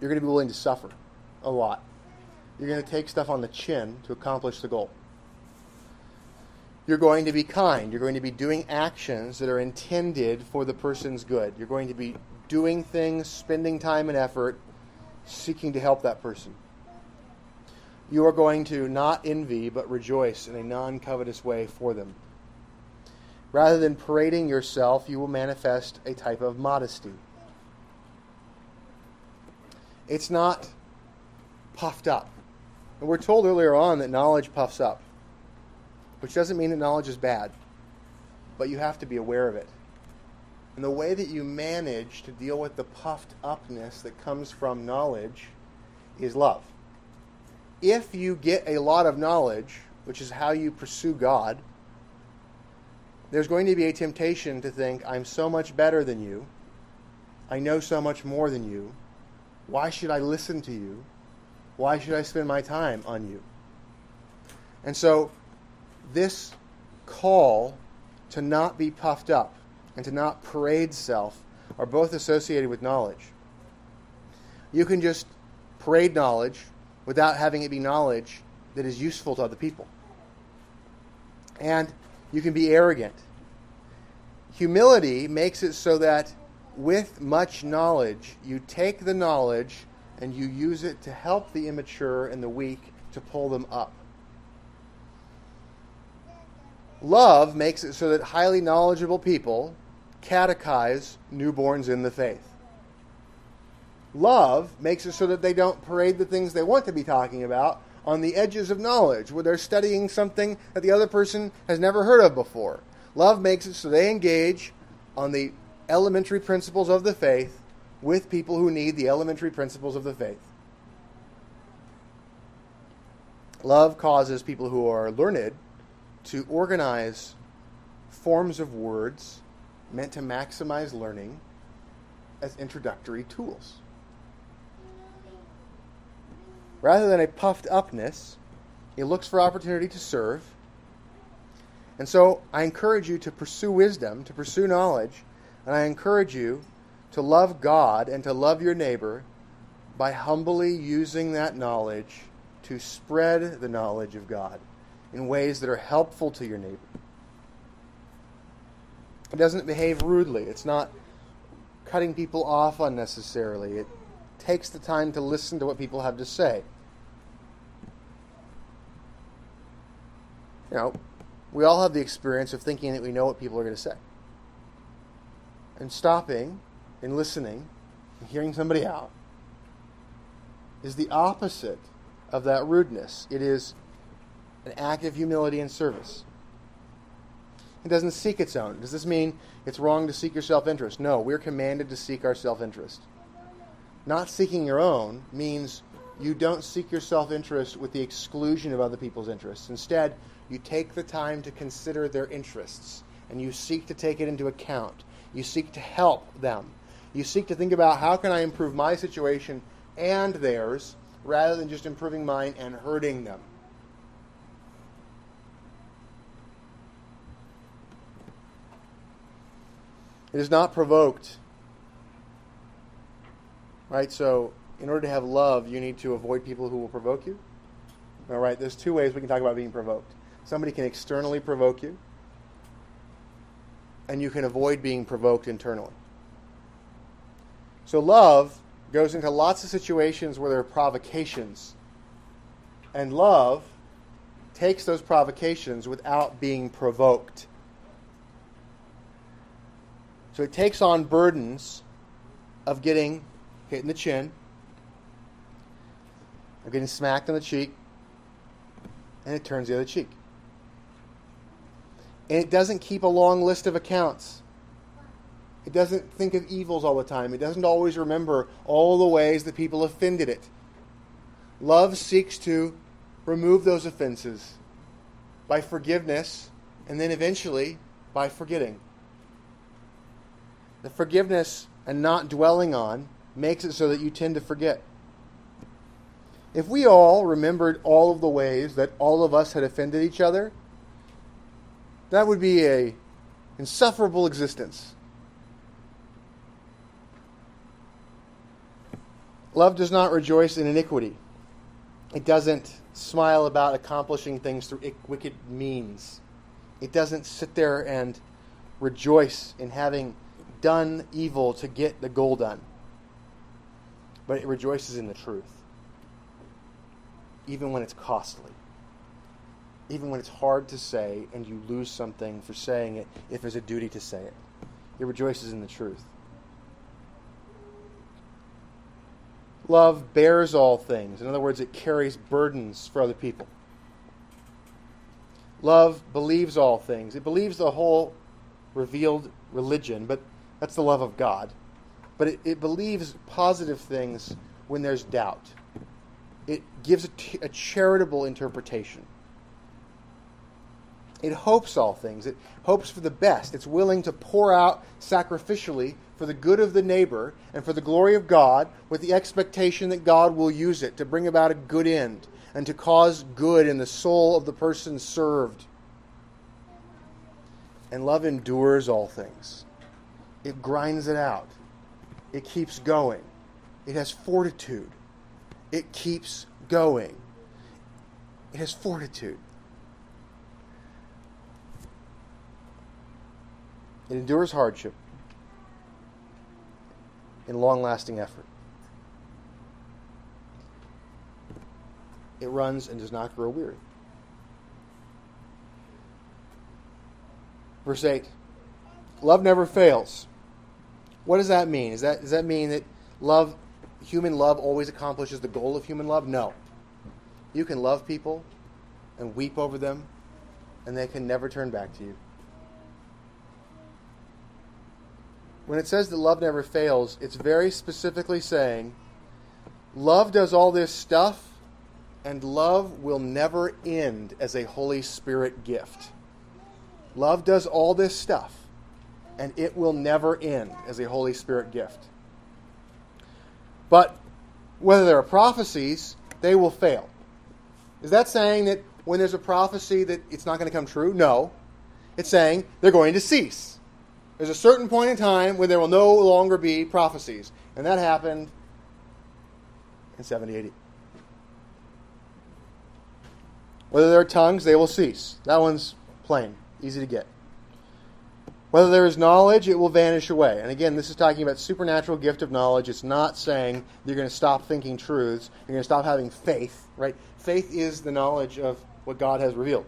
you're going to be willing to suffer a lot. You're going to take stuff on the chin to accomplish the goal. You're going to be kind. You're going to be doing actions that are intended for the person's good. You're going to be doing things, spending time and effort, seeking to help that person. You are going to not envy, but rejoice in a non covetous way for them. Rather than parading yourself, you will manifest a type of modesty. It's not puffed up. And we're told earlier on that knowledge puffs up, which doesn't mean that knowledge is bad, but you have to be aware of it. And the way that you manage to deal with the puffed upness that comes from knowledge is love. If you get a lot of knowledge, which is how you pursue God, there's going to be a temptation to think, I'm so much better than you. I know so much more than you. Why should I listen to you? Why should I spend my time on you? And so, this call to not be puffed up and to not parade self are both associated with knowledge. You can just parade knowledge without having it be knowledge that is useful to other people. And you can be arrogant. Humility makes it so that with much knowledge, you take the knowledge and you use it to help the immature and the weak to pull them up. Love makes it so that highly knowledgeable people catechize newborns in the faith. Love makes it so that they don't parade the things they want to be talking about on the edges of knowledge, where they're studying something that the other person has never heard of before. Love makes it so they engage on the elementary principles of the faith with people who need the elementary principles of the faith. Love causes people who are learned to organize forms of words meant to maximize learning as introductory tools. Rather than a puffed upness, it looks for opportunity to serve. And so I encourage you to pursue wisdom, to pursue knowledge, and I encourage you to love God and to love your neighbor by humbly using that knowledge to spread the knowledge of God in ways that are helpful to your neighbor. It doesn't behave rudely. It's not cutting people off unnecessarily. It takes the time to listen to what people have to say. You know, we all have the experience of thinking that we know what people are going to say. And stopping and listening and hearing somebody out is the opposite of that rudeness. It is an act of humility and service. It doesn't seek its own. Does this mean it's wrong to seek your self interest? No, we're commanded to seek our self interest. Not seeking your own means you don't seek your self interest with the exclusion of other people's interests. Instead, you take the time to consider their interests and you seek to take it into account. You seek to help them. You seek to think about how can I improve my situation and theirs rather than just improving mine and hurting them. It is not provoked. Right? So, in order to have love, you need to avoid people who will provoke you. All right, there's two ways we can talk about being provoked. Somebody can externally provoke you, and you can avoid being provoked internally. So, love goes into lots of situations where there are provocations, and love takes those provocations without being provoked. So it takes on burdens of getting hit in the chin, of getting smacked on the cheek, and it turns the other cheek. And it doesn't keep a long list of accounts. It doesn't think of evils all the time. It doesn't always remember all the ways that people offended it. Love seeks to remove those offenses by forgiveness and then eventually by forgetting. The forgiveness and not dwelling on makes it so that you tend to forget. If we all remembered all of the ways that all of us had offended each other, that would be a insufferable existence. Love does not rejoice in iniquity. It doesn't smile about accomplishing things through wicked means. It doesn't sit there and rejoice in having done evil to get the goal done. But it rejoices in the truth, even when it's costly, even when it's hard to say and you lose something for saying it if there's a duty to say it. It rejoices in the truth. Love bears all things. In other words, it carries burdens for other people. Love believes all things. It believes the whole revealed religion, but that's the love of God. But it, it believes positive things when there's doubt. It gives a, t- a charitable interpretation. It hopes all things. It hopes for the best. It's willing to pour out sacrificially for the good of the neighbor and for the glory of God with the expectation that God will use it to bring about a good end and to cause good in the soul of the person served. And love endures all things, it grinds it out, it keeps going, it has fortitude, it keeps going, it has fortitude. It endures hardship in long lasting effort. It runs and does not grow weary. Verse 8 Love never fails. What does that mean? Is that, does that mean that love, human love, always accomplishes the goal of human love? No. You can love people and weep over them, and they can never turn back to you. When it says that love never fails, it's very specifically saying love does all this stuff, and love will never end as a Holy Spirit gift. Love does all this stuff, and it will never end as a Holy Spirit gift. But whether there are prophecies, they will fail. Is that saying that when there's a prophecy that it's not going to come true? No. It's saying they're going to cease. There's a certain point in time when there will no longer be prophecies. And that happened in 70 AD. Whether there are tongues, they will cease. That one's plain, easy to get. Whether there is knowledge, it will vanish away. And again, this is talking about supernatural gift of knowledge. It's not saying you're going to stop thinking truths. You're going to stop having faith, right? Faith is the knowledge of what God has revealed.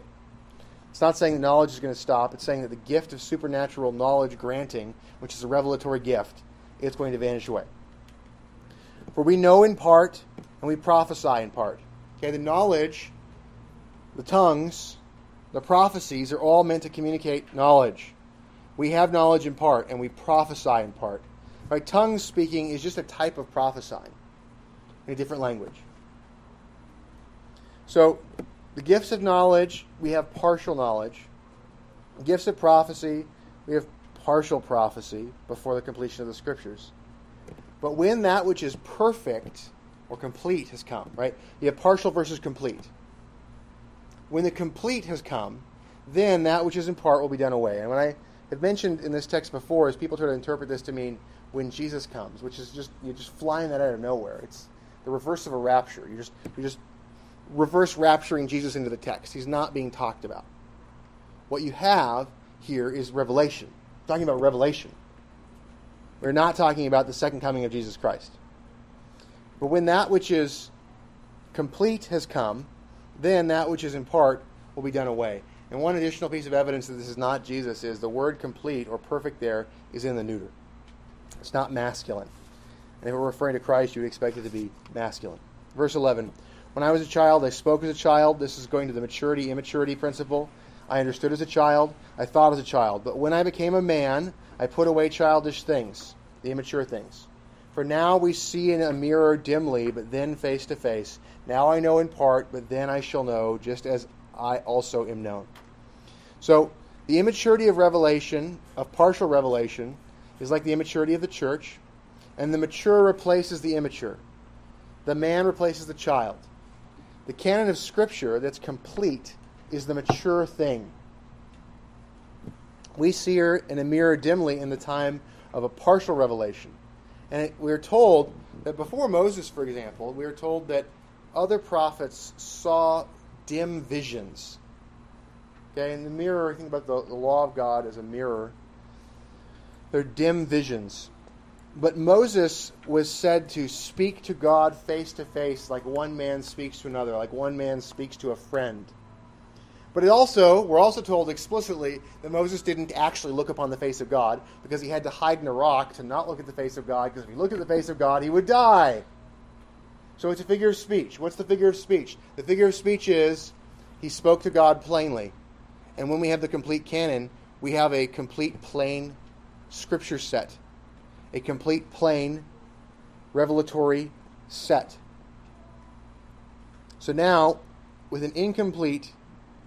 It's not saying that knowledge is going to stop. It's saying that the gift of supernatural knowledge granting, which is a revelatory gift, is going to vanish away. For we know in part and we prophesy in part. Okay, the knowledge, the tongues, the prophecies are all meant to communicate knowledge. We have knowledge in part and we prophesy in part. Right? Tongues speaking is just a type of prophesying in a different language. So the gifts of knowledge, we have partial knowledge. Gifts of prophecy, we have partial prophecy before the completion of the scriptures. But when that which is perfect or complete has come, right? You have partial versus complete. When the complete has come, then that which is in part will be done away. And when I have mentioned in this text before, is people try to interpret this to mean when Jesus comes, which is just you're just flying that out of nowhere. It's the reverse of a rapture. You're just you're just reverse rapturing Jesus into the text. He's not being talked about. What you have here is revelation. We're talking about revelation. We're not talking about the second coming of Jesus Christ. But when that which is complete has come, then that which is in part will be done away. And one additional piece of evidence that this is not Jesus is the word complete or perfect there is in the neuter. It's not masculine. And if we're referring to Christ, you would expect it to be masculine. Verse 11 when I was a child, I spoke as a child. This is going to the maturity immaturity principle. I understood as a child. I thought as a child. But when I became a man, I put away childish things, the immature things. For now we see in a mirror dimly, but then face to face. Now I know in part, but then I shall know, just as I also am known. So, the immaturity of revelation, of partial revelation, is like the immaturity of the church, and the mature replaces the immature. The man replaces the child. The canon of Scripture that's complete is the mature thing. we see her in a mirror dimly in the time of a partial revelation. And we're told that before Moses, for example, we are told that other prophets saw dim visions. Okay, in the mirror, think about the, the law of God as a mirror. They're dim visions. But Moses was said to speak to God face to face like one man speaks to another, like one man speaks to a friend. But it also, we're also told explicitly that Moses didn't actually look upon the face of God because he had to hide in a rock to not look at the face of God because if he looked at the face of God, he would die. So it's a figure of speech. What's the figure of speech? The figure of speech is he spoke to God plainly. And when we have the complete canon, we have a complete plain scripture set, a complete plain revelatory set. So now, with an incomplete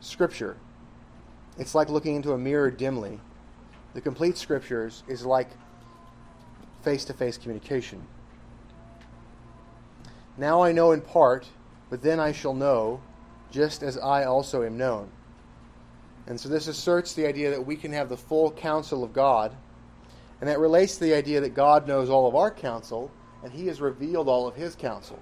Scripture. It's like looking into a mirror dimly. The complete Scriptures is like face to face communication. Now I know in part, but then I shall know, just as I also am known. And so this asserts the idea that we can have the full counsel of God, and that relates to the idea that God knows all of our counsel, and He has revealed all of His counsel.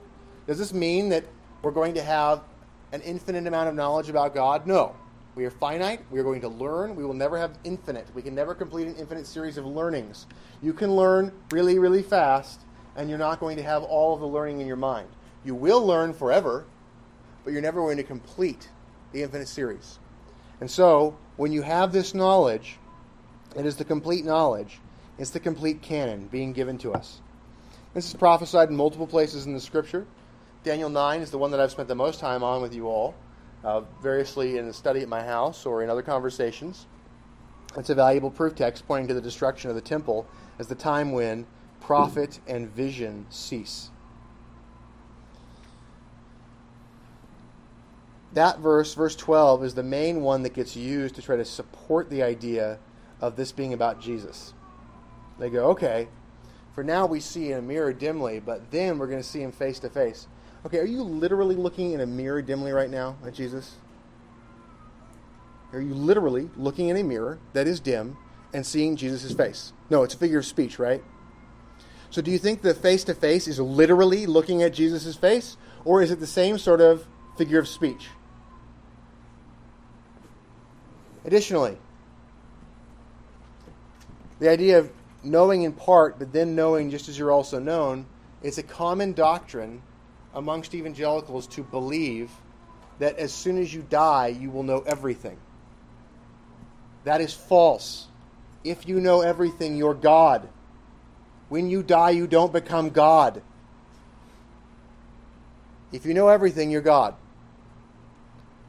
Does this mean that we're going to have an infinite amount of knowledge about God? No. We are finite. We are going to learn. We will never have infinite. We can never complete an infinite series of learnings. You can learn really, really fast, and you're not going to have all of the learning in your mind. You will learn forever, but you're never going to complete the infinite series. And so, when you have this knowledge, it is the complete knowledge, it's the complete canon being given to us. This is prophesied in multiple places in the scripture. Daniel 9 is the one that I've spent the most time on with you all, uh, variously in the study at my house or in other conversations. It's a valuable proof text pointing to the destruction of the temple as the time when prophet and vision cease. That verse, verse 12, is the main one that gets used to try to support the idea of this being about Jesus. They go, okay, for now we see in a mirror dimly, but then we're going to see him face to face. Okay, are you literally looking in a mirror dimly right now at Jesus? Are you literally looking in a mirror that is dim and seeing Jesus' face? No, it's a figure of speech, right? So do you think the face to face is literally looking at Jesus' face? Or is it the same sort of figure of speech? Additionally, the idea of knowing in part, but then knowing just as you're also known, it's a common doctrine amongst evangelicals to believe that as soon as you die, you will know everything. That is false. If you know everything, you're God. When you die, you don't become God. If you know everything, you're God.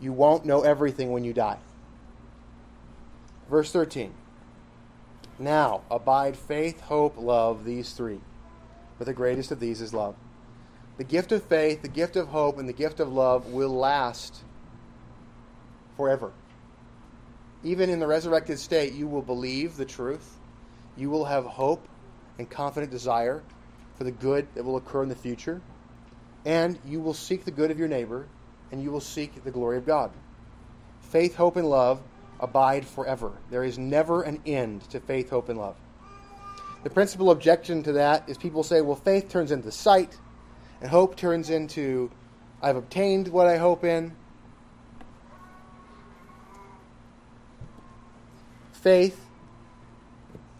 You won't know everything when you die. Verse 13. Now, abide faith, hope, love, these three. But the greatest of these is love. The gift of faith, the gift of hope, and the gift of love will last forever. Even in the resurrected state, you will believe the truth. You will have hope and confident desire for the good that will occur in the future. And you will seek the good of your neighbor, and you will seek the glory of God. Faith, hope, and love abide forever. There is never an end to faith, hope, and love. The principal objection to that is people say, well, faith turns into sight, and hope turns into, I've obtained what I hope in. Faith,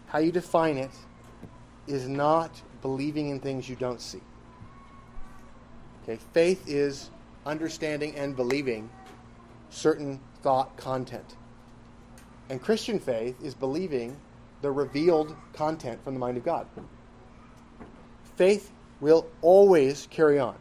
how you define it, is not believing in things you don't see. Okay, faith is understanding and believing certain thought content. And Christian faith is believing the revealed content from the mind of God. Faith will always carry on.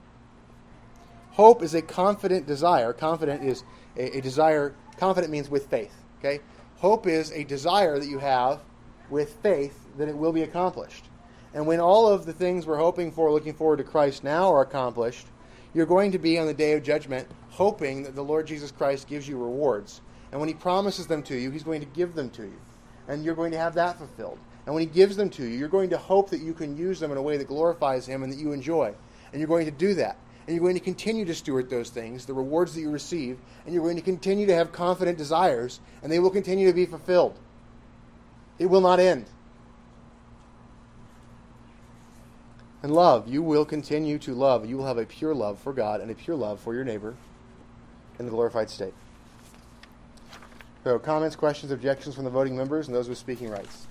Hope is a confident desire. Confident is a, a, desire, confident means with faith. Okay? Hope is a desire that you have with faith that it will be accomplished. And when all of the things we're hoping for, looking forward to Christ now are accomplished, you're going to be on the day of judgment hoping that the Lord Jesus Christ gives you rewards. And when he promises them to you, he's going to give them to you. And you're going to have that fulfilled. And when he gives them to you, you're going to hope that you can use them in a way that glorifies him and that you enjoy. And you're going to do that. And you're going to continue to steward those things, the rewards that you receive, and you're going to continue to have confident desires, and they will continue to be fulfilled. It will not end. And love, you will continue to love. You will have a pure love for God and a pure love for your neighbor in the glorified state. So, comments, questions, objections from the voting members and those with speaking rights.